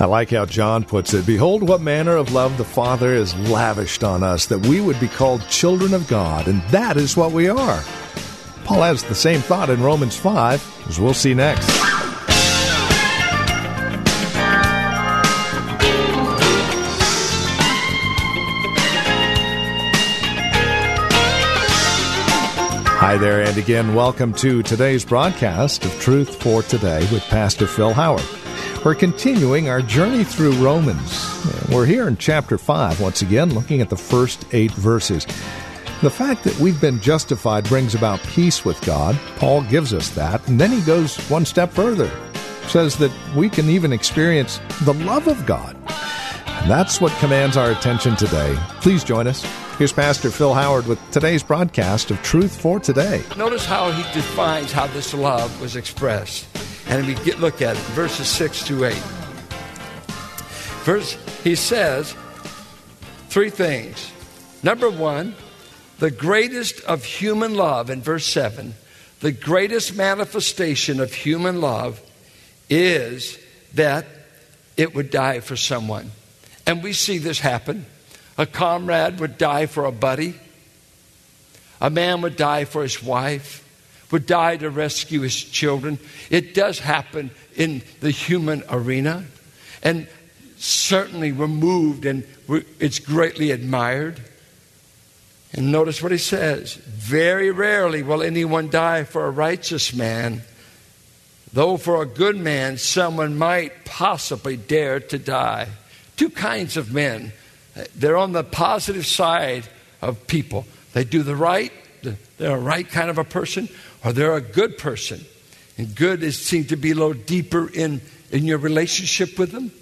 I like how John puts it. Behold, what manner of love the Father has lavished on us, that we would be called children of God, and that is what we are. Paul has the same thought in Romans 5, as we'll see next. Hi there, and again, welcome to today's broadcast of Truth for Today with Pastor Phil Howard. We're continuing our journey through Romans. We're here in chapter 5, once again, looking at the first eight verses. The fact that we've been justified brings about peace with God. Paul gives us that. And then he goes one step further, says that we can even experience the love of God. And that's what commands our attention today. Please join us. Here's Pastor Phil Howard with today's broadcast of Truth for Today. Notice how he defines how this love was expressed. And we get, look at it, verses 6 to 8. Verse, he says three things. Number one, the greatest of human love, in verse 7, the greatest manifestation of human love is that it would die for someone. And we see this happen. A comrade would die for a buddy. A man would die for his wife, would die to rescue his children. It does happen in the human arena. And certainly we're moved and we're, it's greatly admired. And notice what he says Very rarely will anyone die for a righteous man, though for a good man someone might possibly dare to die. Two kinds of men they're on the positive side of people. They do the right, they're a right kind of a person, or they're a good person. And good is seen to be a little deeper in, in your relationship with them.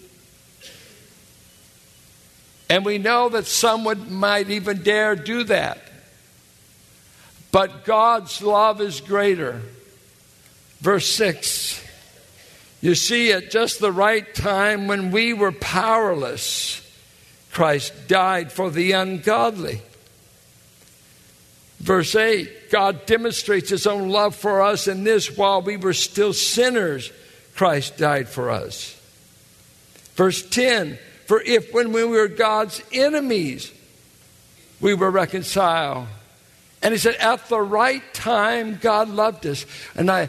And we know that someone might even dare do that. But God's love is greater. Verse 6 You see, at just the right time when we were powerless, Christ died for the ungodly. Verse 8 God demonstrates his own love for us in this while we were still sinners, Christ died for us. Verse 10 For if when we were God's enemies, we were reconciled. And he said, At the right time, God loved us. And I,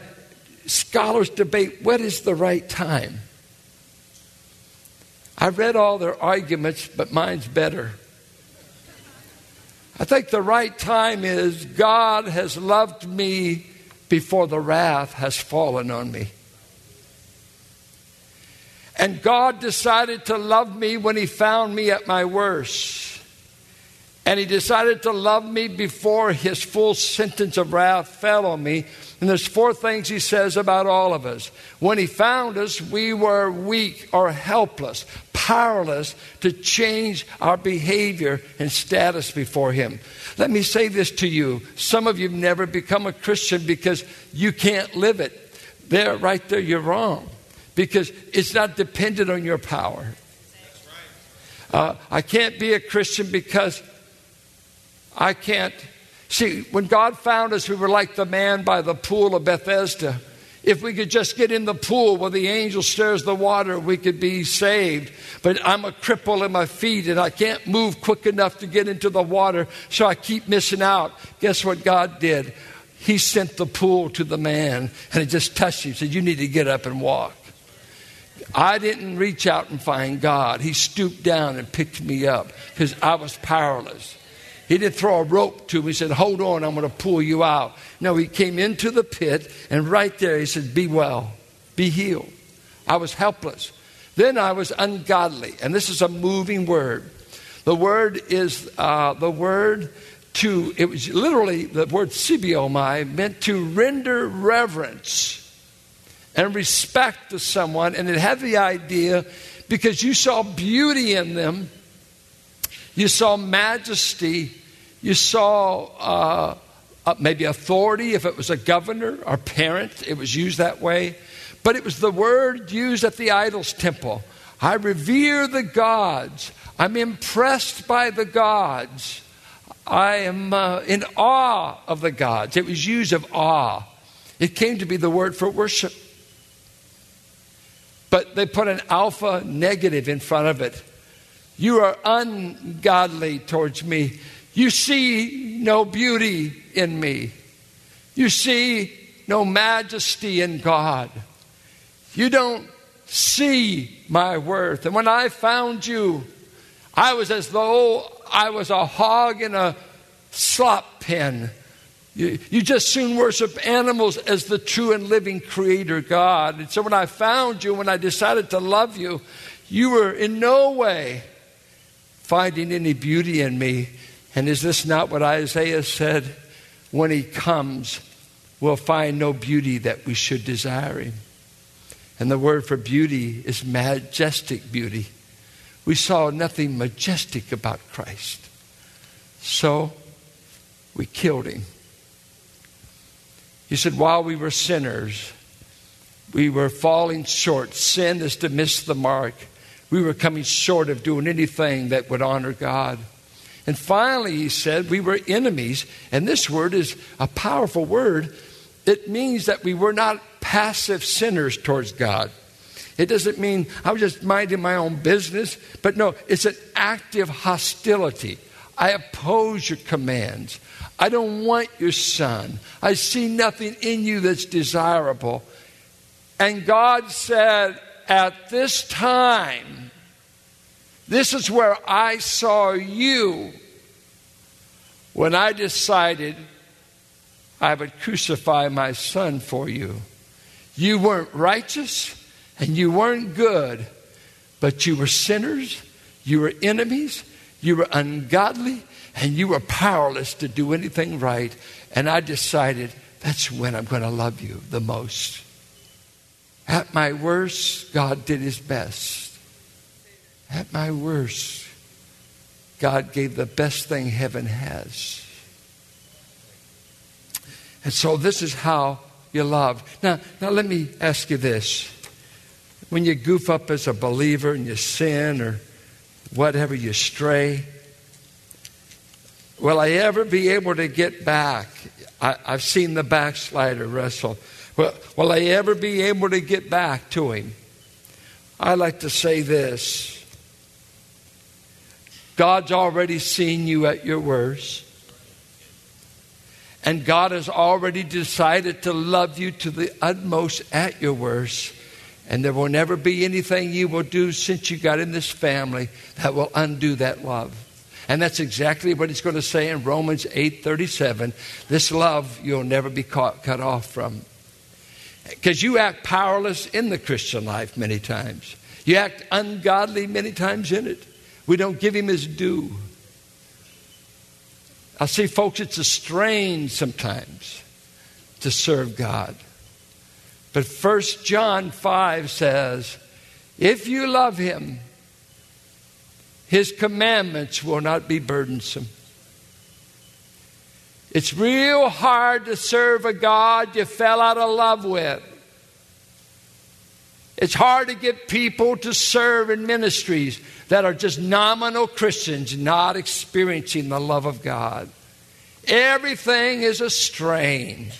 scholars debate what is the right time? I've read all their arguments, but mine's better. I think the right time is God has loved me before the wrath has fallen on me. And God decided to love me when He found me at my worst. And He decided to love me before His full sentence of wrath fell on me. And there's four things he says about all of us. When he found us, we were weak or helpless, powerless to change our behavior and status before him. Let me say this to you. Some of you have never become a Christian because you can't live it. There, right there, you're wrong. Because it's not dependent on your power. Uh, I can't be a Christian because I can't See, when God found us, we were like the man by the pool of Bethesda. If we could just get in the pool where the angel stirs the water, we could be saved. But I'm a cripple in my feet and I can't move quick enough to get into the water, so I keep missing out. Guess what God did? He sent the pool to the man and it just touched him. Said, You need to get up and walk. I didn't reach out and find God. He stooped down and picked me up because I was powerless. He didn't throw a rope to me. He said, Hold on, I'm going to pull you out. No, he came into the pit, and right there he said, Be well, be healed. I was helpless. Then I was ungodly. And this is a moving word. The word is uh, the word to, it was literally the word sebomai meant to render reverence and respect to someone. And it had the idea because you saw beauty in them. You saw majesty. You saw uh, uh, maybe authority if it was a governor or parent. It was used that way. But it was the word used at the idol's temple. I revere the gods. I'm impressed by the gods. I am uh, in awe of the gods. It was used of awe. It came to be the word for worship. But they put an alpha negative in front of it. You are ungodly towards me. You see no beauty in me. You see no majesty in God. You don't see my worth. And when I found you, I was as though I was a hog in a slop pen. You, you just soon worship animals as the true and living creator God. And so when I found you, when I decided to love you, you were in no way finding any beauty in me. And is this not what Isaiah said? When he comes, we'll find no beauty that we should desire him. And the word for beauty is majestic beauty. We saw nothing majestic about Christ. So we killed him. He said, while we were sinners, we were falling short. Sin is to miss the mark. We were coming short of doing anything that would honor God. And finally, he said, we were enemies. And this word is a powerful word. It means that we were not passive sinners towards God. It doesn't mean I was just minding my own business, but no, it's an active hostility. I oppose your commands. I don't want your son. I see nothing in you that's desirable. And God said, At this time, this is where I saw you when I decided I would crucify my son for you. You weren't righteous and you weren't good, but you were sinners, you were enemies, you were ungodly, and you were powerless to do anything right. And I decided that's when I'm going to love you the most. At my worst, God did his best. At my worst, God gave the best thing heaven has. And so this is how you love. Now, now let me ask you this. When you goof up as a believer and you sin or whatever, you stray, will I ever be able to get back? I, have seen the backslider wrestle. Will, will I ever be able to get back to him? I like to say this God's already seen you at your worst. And God has already decided to love you to the utmost at your worst. And there will never be anything you will do since you got in this family that will undo that love. And that's exactly what he's going to say in Romans 8:37. This love you'll never be caught, cut off from. Because you act powerless in the Christian life many times. You act ungodly many times in it. We don't give him his due. I see, folks, it's a strain sometimes to serve God. But First John 5 says, if you love him, his commandments will not be burdensome. It's real hard to serve a God you fell out of love with. It's hard to get people to serve in ministries that are just nominal Christians, not experiencing the love of God. Everything is a strain.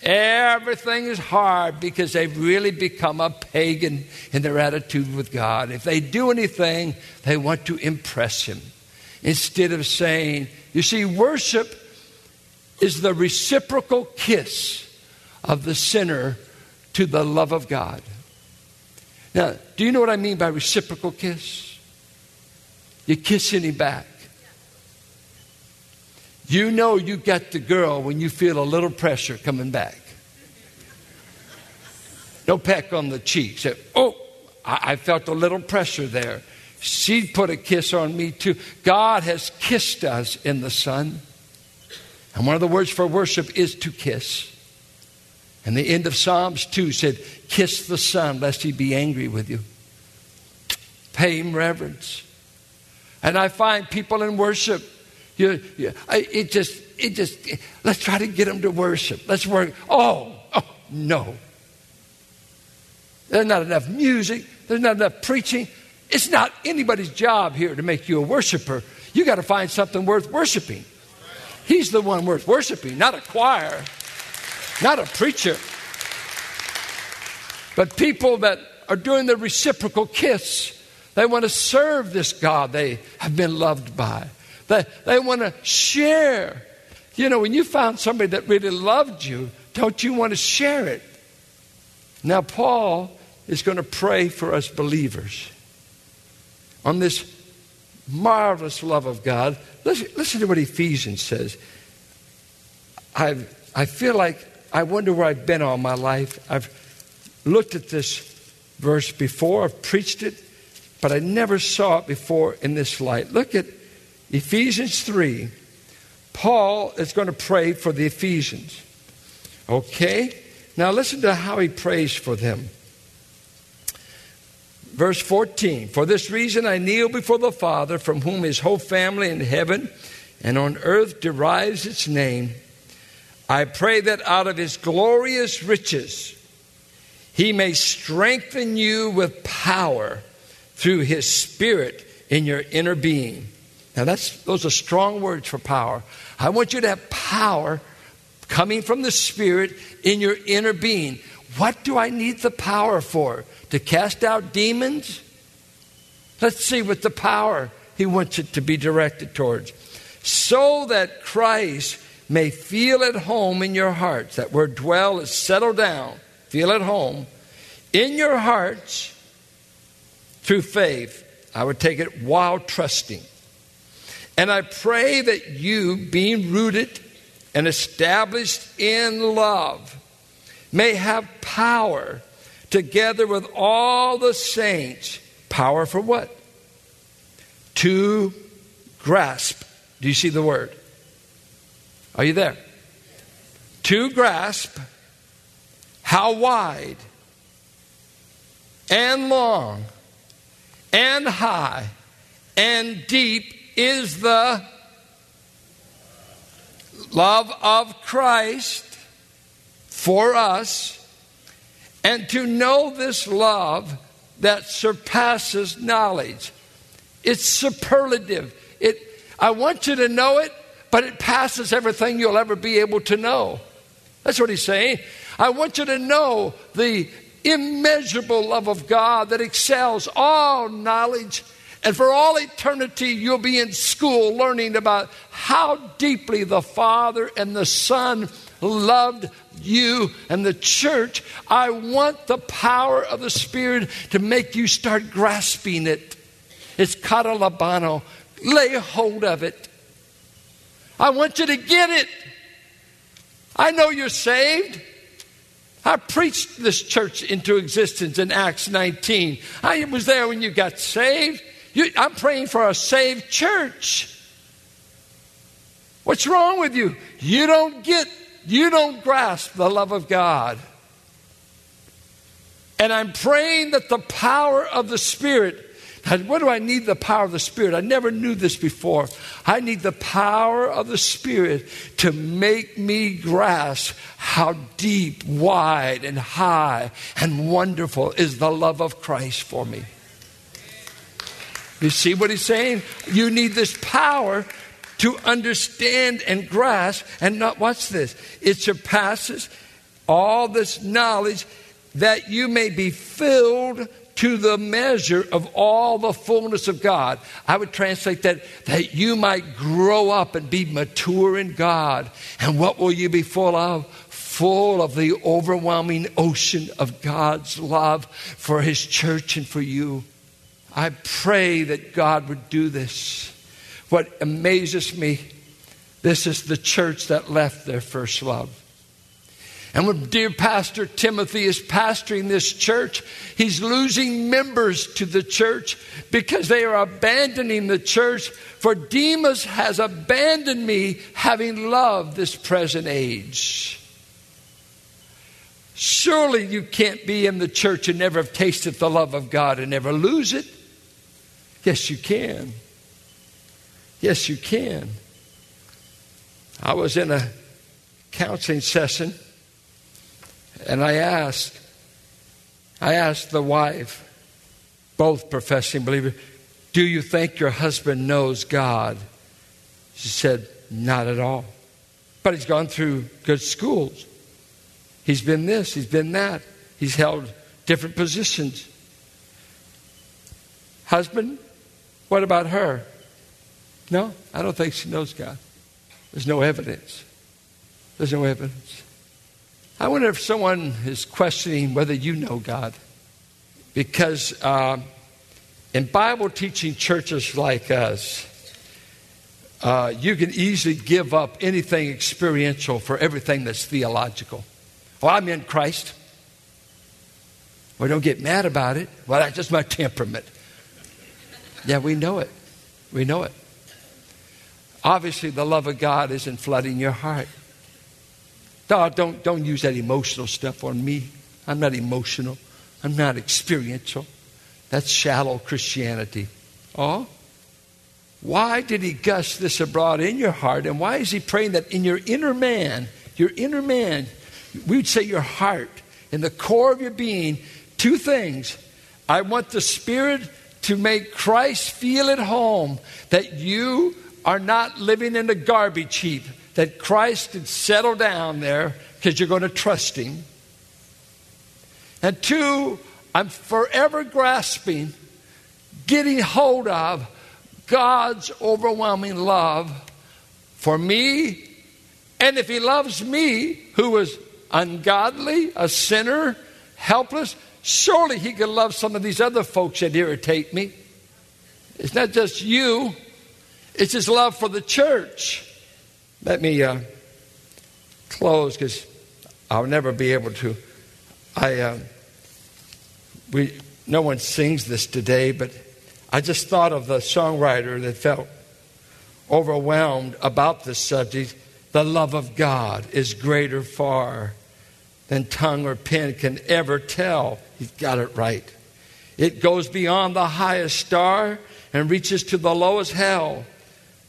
Everything is hard because they've really become a pagan in their attitude with God. If they do anything, they want to impress Him. Instead of saying, you see, worship is the reciprocal kiss of the sinner to the love of God. Now, do you know what I mean by reciprocal kiss? You kiss him back. You know you got the girl when you feel a little pressure coming back. No peck on the cheek. Say, oh, I, I felt a little pressure there. She put a kiss on me too. God has kissed us in the Son. And one of the words for worship is to kiss. And the end of Psalms 2 said, Kiss the Son, lest he be angry with you. pay him reverence. And I find people in worship, you, you, I, it just, it just, let's try to get them to worship. Let's work. Oh, oh, no. There's not enough music. There's not enough preaching. It's not anybody's job here to make you a worshiper. You got to find something worth worshiping. He's the one worth worshiping, not a choir, not a preacher. But people that are doing the reciprocal kiss, they want to serve this God they have been loved by. They, they want to share. You know, when you found somebody that really loved you, don't you want to share it? Now, Paul is going to pray for us believers on this marvelous love of God. Listen, listen to what Ephesians says. i I feel like I wonder where I've been all my life. I've looked at this verse before, I've preached it, but I never saw it before in this light. Look at Ephesians 3. Paul is going to pray for the Ephesians. Okay? Now listen to how he prays for them. Verse 14 For this reason I kneel before the Father, from whom his whole family in heaven and on earth derives its name. I pray that out of his glorious riches he may strengthen you with power through his spirit in your inner being. Now that's those are strong words for power. I want you to have power coming from the spirit in your inner being. What do I need the power for? To cast out demons? Let's see what the power he wants it to be directed towards. So that Christ may feel at home in your hearts. That word dwell is settle down, feel at home in your hearts through faith. I would take it while trusting. And I pray that you, being rooted and established in love, may have power together with all the saints. Power for what? To grasp. Do you see the word? Are you there? To grasp how wide and long and high and deep is the love of Christ for us and to know this love that surpasses knowledge. It's superlative. It, I want you to know it, but it passes everything you'll ever be able to know. That's what he's saying. I want you to know the immeasurable love of God that excels all knowledge. And for all eternity, you'll be in school learning about how deeply the Father and the Son loved you and the church. I want the power of the Spirit to make you start grasping it. It's katalambano. Lay hold of it. I want you to get it. I know you're saved. I preached this church into existence in Acts 19. I was there when you got saved. You, I'm praying for a saved church. What's wrong with you? You don't get you don't grasp the love of God. And I'm praying that the power of the Spirit. What do I need the power of the Spirit? I never knew this before. I need the power of the Spirit to make me grasp how deep, wide, and high and wonderful is the love of Christ for me. You see what he's saying? You need this power to understand and grasp and not watch this it surpasses all this knowledge that you may be filled to the measure of all the fullness of God. I would translate that that you might grow up and be mature in God. And what will you be full of? Full of the overwhelming ocean of God's love for His church and for you. I pray that God would do this. What amazes me, this is the church that left their first love. And when dear Pastor Timothy is pastoring this church, he's losing members to the church because they are abandoning the church. For Demas has abandoned me, having loved this present age. Surely you can't be in the church and never have tasted the love of God and never lose it. Yes, you can. Yes, you can. I was in a counseling session and I asked, I asked the wife, both professing believers, do you think your husband knows God? She said, Not at all. But he's gone through good schools. He's been this, he's been that. He's held different positions. Husband, what about her? No, I don't think she knows God. There's no evidence. There's no evidence. I wonder if someone is questioning whether you know God. Because uh, in Bible teaching churches like us, uh, you can easily give up anything experiential for everything that's theological. Well, I'm in Christ. Well, don't get mad about it. Well, that's just my temperament. Yeah, we know it. We know it. Obviously, the love of God isn't flooding your heart. No, don't, don't use that emotional stuff on me. I'm not emotional. I'm not experiential. That's shallow Christianity. Oh? Why did he gush this abroad in your heart? And why is he praying that in your inner man, your inner man, we would say your heart, in the core of your being, two things. I want the Spirit to make Christ feel at home that you are not living in a garbage heap, that Christ can settle down there because you're going to trust Him. And two, I'm forever grasping, getting hold of God's overwhelming love for me. And if He loves me, who is ungodly, a sinner, helpless, surely He can love some of these other folks that irritate me. It's not just you, it's His love for the church. Let me uh, close because I'll never be able to. I. Uh, we, no one sings this today, but I just thought of the songwriter that felt overwhelmed about this subject. The love of God is greater far than tongue or pen can ever tell. He's got it right. It goes beyond the highest star and reaches to the lowest hell.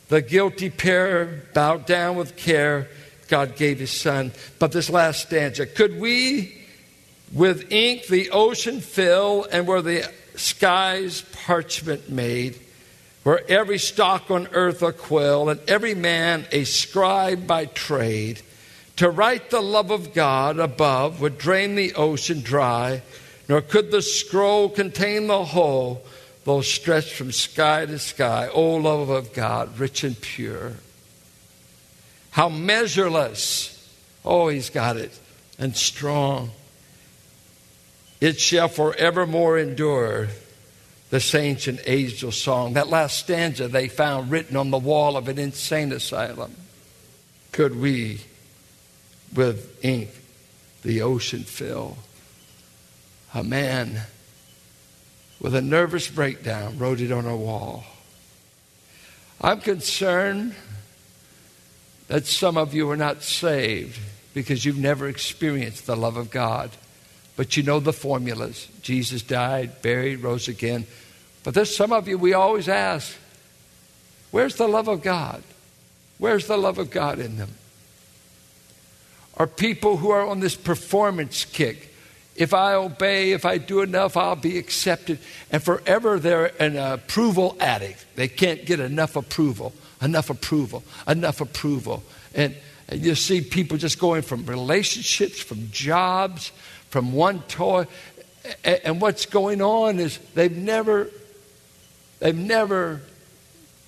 The guilty pair bowed down with care. God gave his son. But this last stanza could we with ink the ocean fill, and were the skies parchment made, were every stock on earth a quill, and every man a scribe by trade. To write the love of God above would drain the ocean dry, nor could the scroll contain the whole, though stretched from sky to sky. O love of God, rich and pure. How measureless. Oh, he's got it. And strong it shall forevermore endure. This ancient angel song. That last stanza they found written on the wall of an insane asylum. Could we, with ink, the ocean fill? A man with a nervous breakdown wrote it on a wall. I'm concerned that some of you are not saved because you've never experienced the love of God. But you know the formulas. Jesus died, buried, rose again. But there's some of you we always ask, where's the love of God? Where's the love of God in them? Are people who are on this performance kick. If I obey, if I do enough, I'll be accepted. And forever they're an approval addict. They can't get enough approval, enough approval, enough approval. And, you see people just going from relationships, from jobs, from one toy. And what's going on is they've never, they've never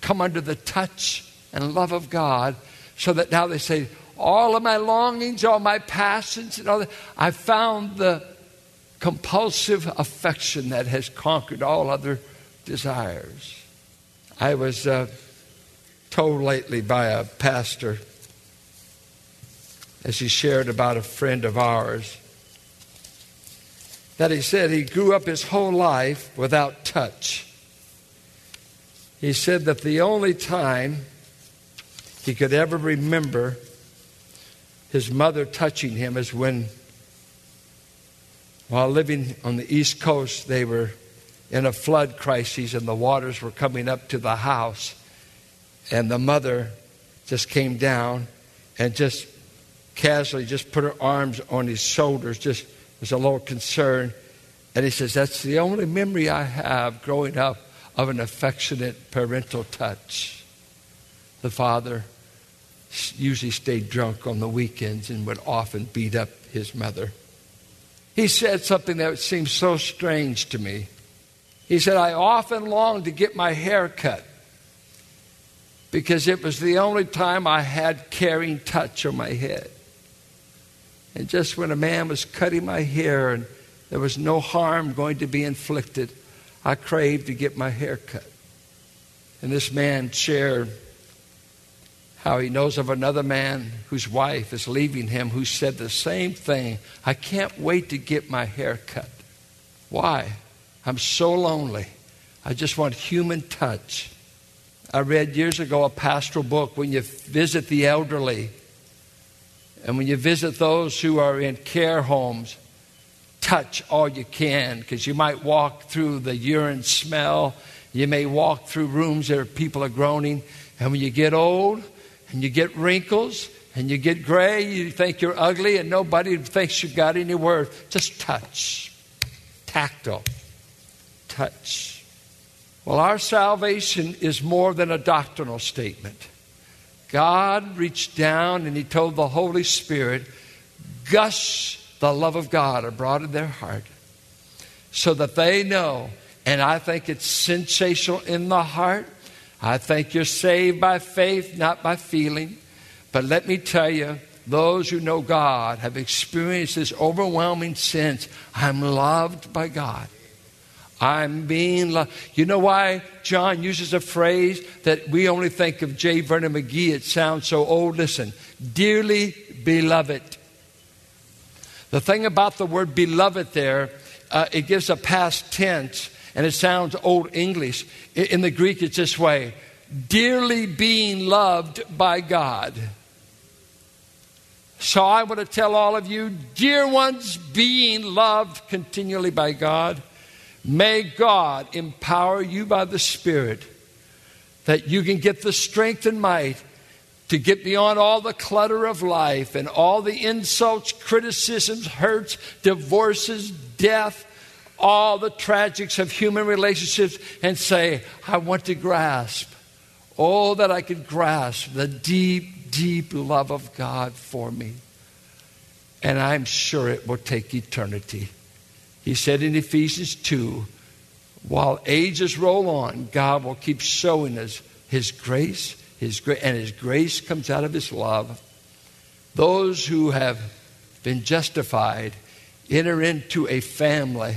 come under the touch and love of God, so that now they say, all of my longings, all my passions, and all that, I found the compulsive affection that has conquered all other desires. I was uh, told lately by a pastor as he shared about a friend of ours that he said he grew up his whole life without touch. He said that the only time he could ever remember his mother touching him is when, while living on the East Coast, they were in a flood crisis and the waters were coming up to the house. And the mother just came down and just casually just put her arms on his shoulders, just was a little concerned. And he says, That's the only memory I have growing up of an affectionate parental touch. The father usually stayed drunk on the weekends and would often beat up his mother. He said something that seemed so strange to me. He said, I often longed to get my hair cut because it was the only time I had caring touch on my head. And just when a man was cutting my hair and there was no harm going to be inflicted, I craved to get my hair cut. And this man shared how he knows of another man whose wife is leaving him who said the same thing. I can't wait to get my hair cut. Why? I'm so lonely. I just want human touch. I read years ago a pastoral book when you visit the elderly and when you visit those who are in care homes, touch all you can because you might walk through the urine smell. You may walk through rooms where people are groaning. And when you get old and you get wrinkles and you get gray, you think you're ugly and nobody thinks you've got any worth. Just touch. Tactile. Touch. Well, our salvation is more than a doctrinal statement. God reached down and He told the Holy Spirit, gush the love of God abroad in their heart so that they know. And I think it's sensational in the heart. I think you're saved by faith, not by feeling. But let me tell you, those who know God have experienced this overwhelming sense I'm loved by God. I'm being loved. You know why John uses a phrase that we only think of J. Vernon McGee? It sounds so old. Listen, dearly beloved. The thing about the word beloved there, uh, it gives a past tense and it sounds old English. In the Greek, it's this way dearly being loved by God. So I want to tell all of you, dear ones, being loved continually by God. May God empower you by the Spirit that you can get the strength and might to get beyond all the clutter of life and all the insults, criticisms, hurts, divorces, death, all the tragics of human relationships, and say, I want to grasp, oh, that I could grasp the deep, deep love of God for me. And I'm sure it will take eternity. He said in Ephesians 2 while ages roll on, God will keep showing us His grace, His gra- and His grace comes out of His love. Those who have been justified enter into a family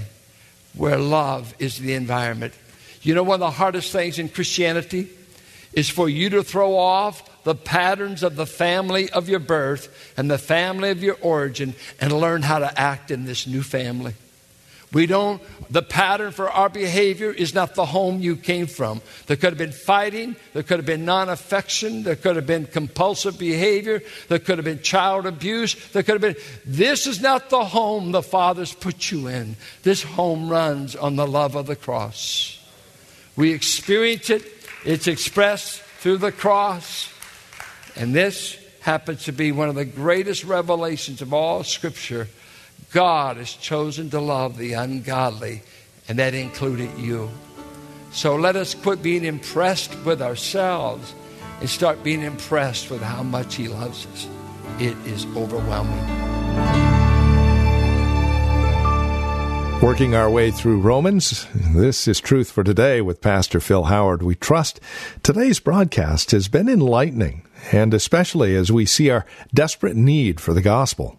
where love is the environment. You know, one of the hardest things in Christianity is for you to throw off the patterns of the family of your birth and the family of your origin and learn how to act in this new family. We don't, the pattern for our behavior is not the home you came from. There could have been fighting, there could have been non affection, there could have been compulsive behavior, there could have been child abuse, there could have been. This is not the home the Father's put you in. This home runs on the love of the cross. We experience it, it's expressed through the cross, and this happens to be one of the greatest revelations of all Scripture God has chosen to love the ungodly, and that included you. So let us quit being impressed with ourselves and start being impressed with how much He loves us. It is overwhelming. Working our way through Romans, this is Truth for Today with Pastor Phil Howard. We trust today's broadcast has been enlightening, and especially as we see our desperate need for the gospel.